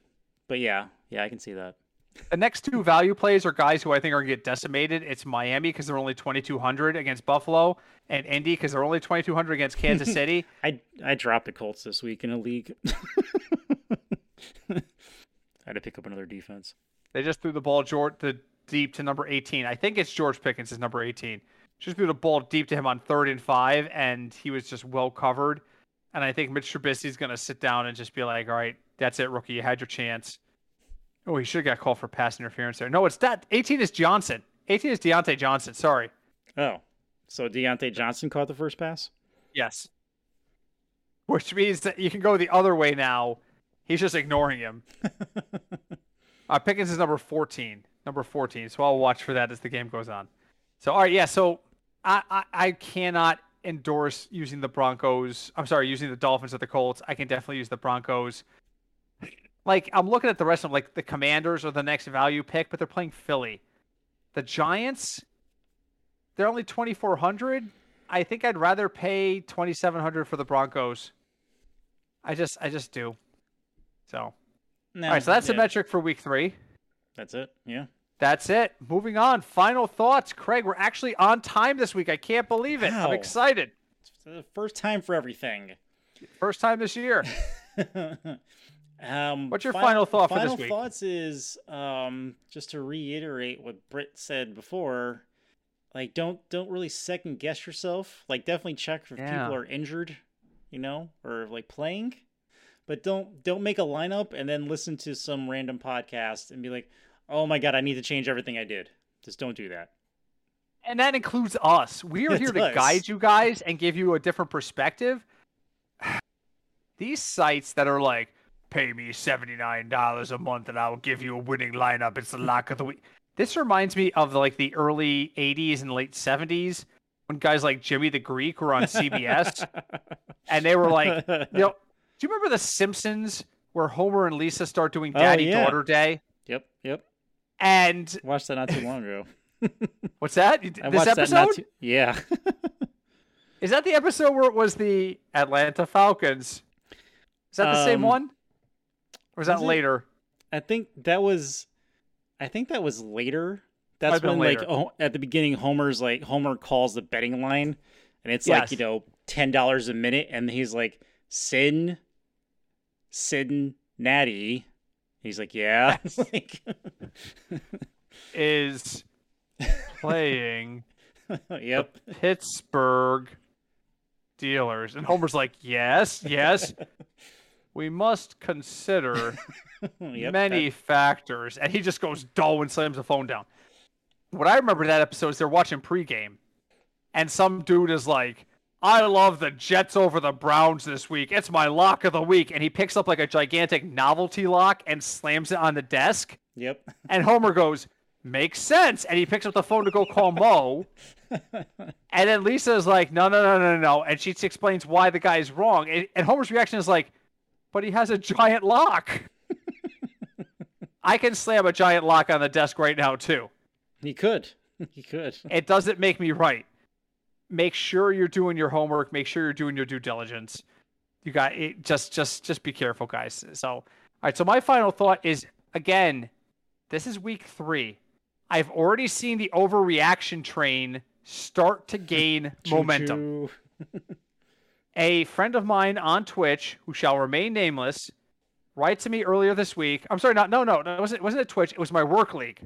but yeah, yeah, I can see that. The next two value plays are guys who I think are going to get decimated. It's Miami because they're only 2,200 against Buffalo, and Indy because they're only 2,200 against Kansas City. I I dropped the Colts this week in a league. I had to pick up another defense. They just threw the ball short to deep to number 18. I think it's George Pickens is number 18. Just threw the ball deep to him on third and five, and he was just well covered. And I think Mitch Trubisky's going to sit down and just be like, "All right, that's it, rookie. You had your chance." Oh, he should have got called for pass interference there. No, it's that 18 is Johnson. 18 is Diontae Johnson. Sorry. Oh, so Diontae Johnson caught the first pass. Yes. Which means that you can go the other way now. He's just ignoring him. uh, Pickens is number 14. Number 14. So I'll watch for that as the game goes on. So, all right. Yeah. So I, I, I cannot endorse using the Broncos. I'm sorry, using the Dolphins or the Colts. I can definitely use the Broncos. Like, I'm looking at the rest of them, like the Commanders are the next value pick, but they're playing Philly. The Giants, they're only 2,400. I think I'd rather pay 2,700 for the Broncos. I just, I just do. So, No, all right. So that's yeah, the metric for week three. That's it. Yeah. That's it. Moving on. Final thoughts, Craig. We're actually on time this week. I can't believe it. Wow. I'm excited. It's the first time for everything. First time this year. um, What's your fin- final thought for this final thoughts is um, just to reiterate what Britt said before. Like, don't don't really second guess yourself. Like, definitely check if Yeah. people are injured, you know, or like playing. But don't don't make a lineup and then listen to some random podcast and be like, "Oh my god, I need to change everything I did." Just don't do that. And that includes us. We are here to guide you guys and give you a different perspective. These sites that are like, pay me $79 a month and I'll give you a winning lineup. It's the lock of the week. This reminds me of like the early 80s and late 70s when guys like Jimmy the Greek were on CBS and they were like, you know, do you remember The Simpsons where Homer and Lisa start doing Oh, Daddy yeah. Daughter Day? Yep, yep. And Watched that not too long ago. what's that? This episode? that too. Yeah. Is that the episode where it was the Atlanta Falcons? Is that the same Um, one? Or is that was it? later? I think that was, I think that was later. That's when like oh, at the beginning, Homer's like Homer calls the betting line, and it's like you know ten dollars a minute, and he's like Sin, Sin Natty. He's like yeah, like, Is playing yep, Pittsburgh Steelers. And Homer's like, yes, yes. We must consider yep. many factors. And he just goes dull and slams the phone down. What I remember that episode is they're watching pregame, and some dude is like, I love the Jets over the Browns this week. It's my lock of the week. And he picks up like a gigantic novelty lock and slams it on the desk. yep. And Homer goes, Makes sense. And he picks up the phone to go call Mo. And then Lisa is like, No, no, no, no, no. And she explains why the guy's wrong. And, and Homer's reaction is like, But he has a giant lock. I can slam a giant lock on the desk right now, too. He could, he could. It doesn't make me right. Make sure you're doing your homework. Make sure you're doing your due diligence. You got it. Just, just, just be careful, guys. So, all right. So my final thought is again, this is week three. I've already seen the overreaction train start to gain momentum. A friend of mine on Twitch, who shall remain nameless, writes to me earlier this week. I'm sorry, not no, no, no. It wasn't. It wasn't a Twitch. It was my work league.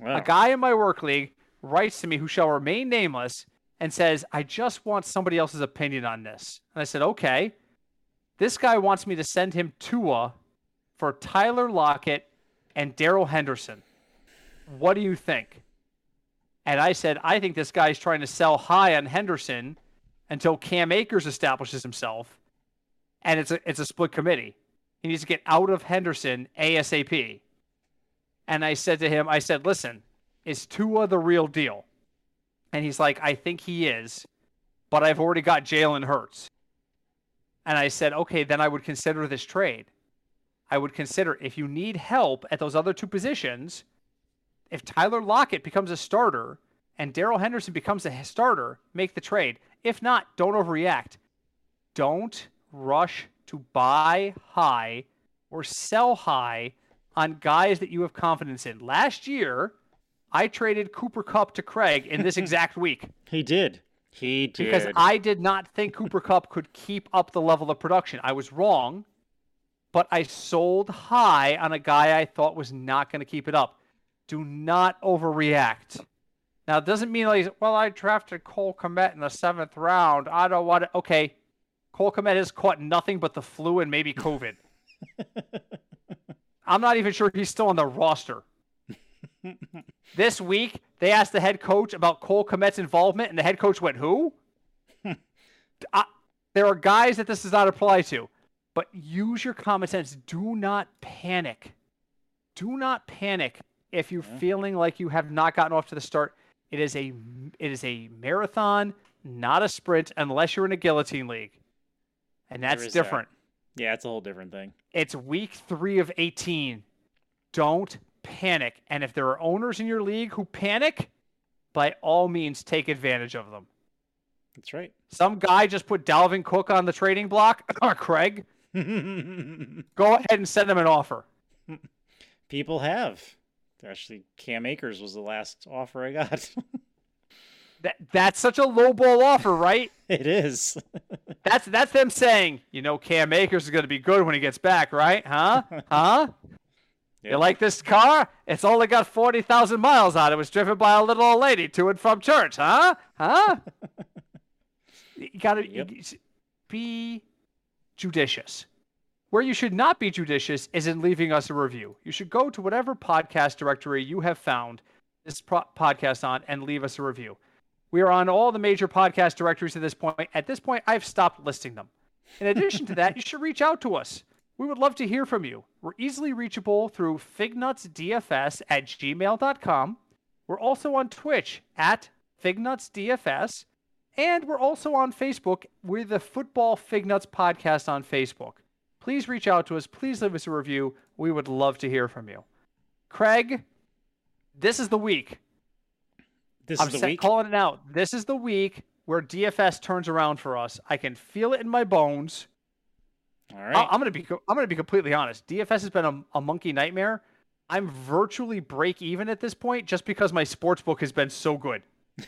Wow. A guy in my work league writes to me who shall remain nameless and says, I just want somebody else's opinion on this. And I said, okay. This guy wants me to send him Tua for Tyler Lockett and Darrell Henderson. What do you think? And I said, I think this guy's trying to sell high on Henderson until Cam Akers establishes himself. And it's a it's a split committee. He needs to get out of Henderson ASAP. And I said to him, I said, listen, is Tua the real deal? And he's like, I think he is, but I've already got Jalen Hurts. And I said, okay, then I would consider this trade. I would consider if you need help at those other two positions, if Tyler Lockett becomes a starter and Darrell Henderson becomes a starter, make the trade. If not, don't overreact. Don't rush to buy high or sell high on guys that you have confidence in. Last year, I traded Cooper Kupp to Craig in this exact week. He did. He did. Because I did not think Cooper Kupp could keep up the level of production. I was wrong, but I sold high on a guy I thought was not going to keep it up. Do not overreact. Now, it doesn't mean like, well, I drafted Cole Kmet in the seventh round. I don't want to. Okay, Cole Kmet has caught nothing but the flu and maybe COVID. I'm not even sure he's still on the roster. This week, they asked the head coach about Cole Kmet's involvement, and the head coach went, Who? I, there are guys that this does not apply to, but use your common sense. Do not panic. Do not panic if you're Yeah. feeling like you have not gotten off to the start. It is a it is a marathon, not a sprint, unless you're in a guillotine league, and that's is that. different. Yeah, it's a whole different thing. It's week three of 18. Don't panic. And if there are owners in your league who panic, by all means, take advantage of them. That's right. Some guy just put Dalvin Cook on the trading block. Ah, Craig, go ahead and send him an offer. People have. Actually, Cam Akers was the last offer I got. That, that's such a low ball offer, right? it is. That's that's them saying, you know, Cam Akers is going to be good when he gets back, right? Huh? Huh? You like this car? It's only got 40,000 miles on it. It was driven by a little old lady to and from church, huh? Huh? you got to Yep. be judicious. Where you should not be judicious is in leaving us a review. You should go to whatever podcast directory you have found this pro- podcast on and leave us a review. We are on all the major podcast directories at this point. At this point, I've stopped listing them. In addition to that, you should reach out to us. We would love to hear from you. We're easily reachable through fignutsdfs at gmail.com. We're also on Twitch at fignutsdfs. And we're also on Facebook. We're the Football Fignuts Podcast on Facebook. Please reach out to us. Please leave us a review. We would love to hear from you. Craig, this is the week. This I'm is the week. calling it out. This is the week where DFS turns around for us. I can feel it in my bones. All I, I'm gonna be co- I'm gonna be completely honest. DFS has been a, a monkey nightmare. I'm virtually break even at this point just because my sports book has been so good.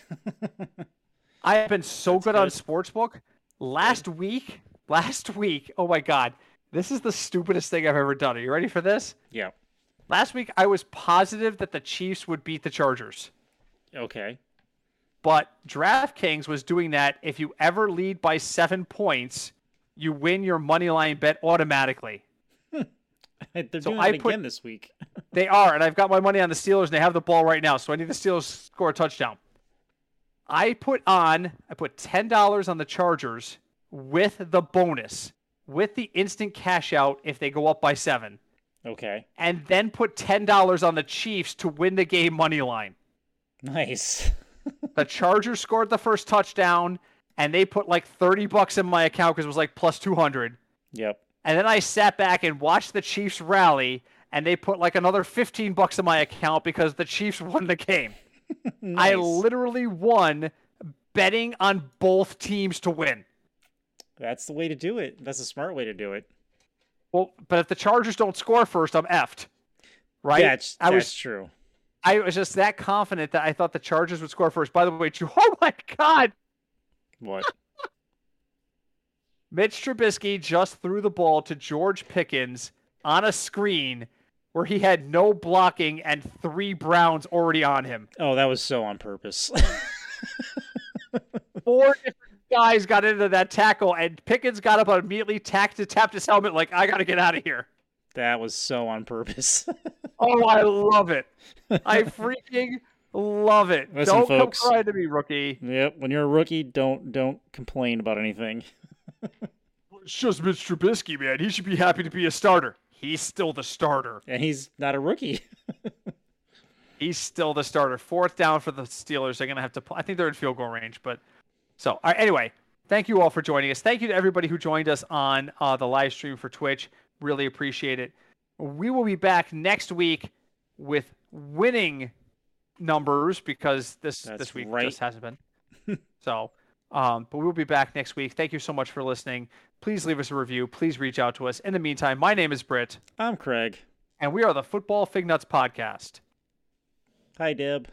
I have been so That's good, on sports book. Last week, last week, oh my god, this is the stupidest thing I've ever done. Are you ready for this? yeah. Last week, I was positive that the Chiefs would beat the Chargers, Okay. but DraftKings was doing that. If you ever lead by seven points, you win your money line bet automatically. They're So doing I that put- again this week. They are, and I've got my money on the Steelers, and they have the ball right now. So I need the Steelers to score a touchdown. I put on, I put ten dollars on the Chargers with the bonus, with the instant cash out if they go up by seven, Okay. and then put ten dollars on the Chiefs to win the game money line. Nice. The Chargers scored the first touchdown, and they put like thirty bucks in my account because it was like plus two hundred. Yep. And then I sat back and watched the Chiefs rally, and they put like another 15 bucks in my account because the Chiefs won the game. nice. I literally won betting on both teams to win. That's the way to do it. That's a smart way to do it. Well, but if the Chargers don't score first, I'm effed. Right? I that's was true. I was just that confident that I thought the Chargers would score first. By the way, oh my god. What? Mitch Trubisky just threw the ball to George Pickens on a screen where he had no blocking and three Browns already on him. Oh, that was so on purpose. four different guys got into that tackle, and Pickens got up and immediately tapped, tapped his helmet like, I got to get out of here. that was so on purpose. Oh, I love it. I freaking love it. Listen, Don't folks. come crying to me, rookie. yep. When you're a rookie, don't don't complain about anything. It's just Mitch Trubisky, man. He should be happy to be a starter. He's still the starter. And he's not a rookie. He's still the starter. Fourth down for the Steelers. They're gonna have to. Play. I think they're in field goal range, but so all right, anyway. Thank you all for joining us. Thank you to everybody who joined us on uh, the live stream for Twitch. Really appreciate it. We will be back next week with winning numbers because this That's this week right. just hasn't been. so, um, but we will be back next week. Thank you so much for listening. Please leave us a review. Please reach out to us. In the meantime, my name is Britt. I'm Craig, and we are the Football Fig Nuts Podcast. Hi, Deb.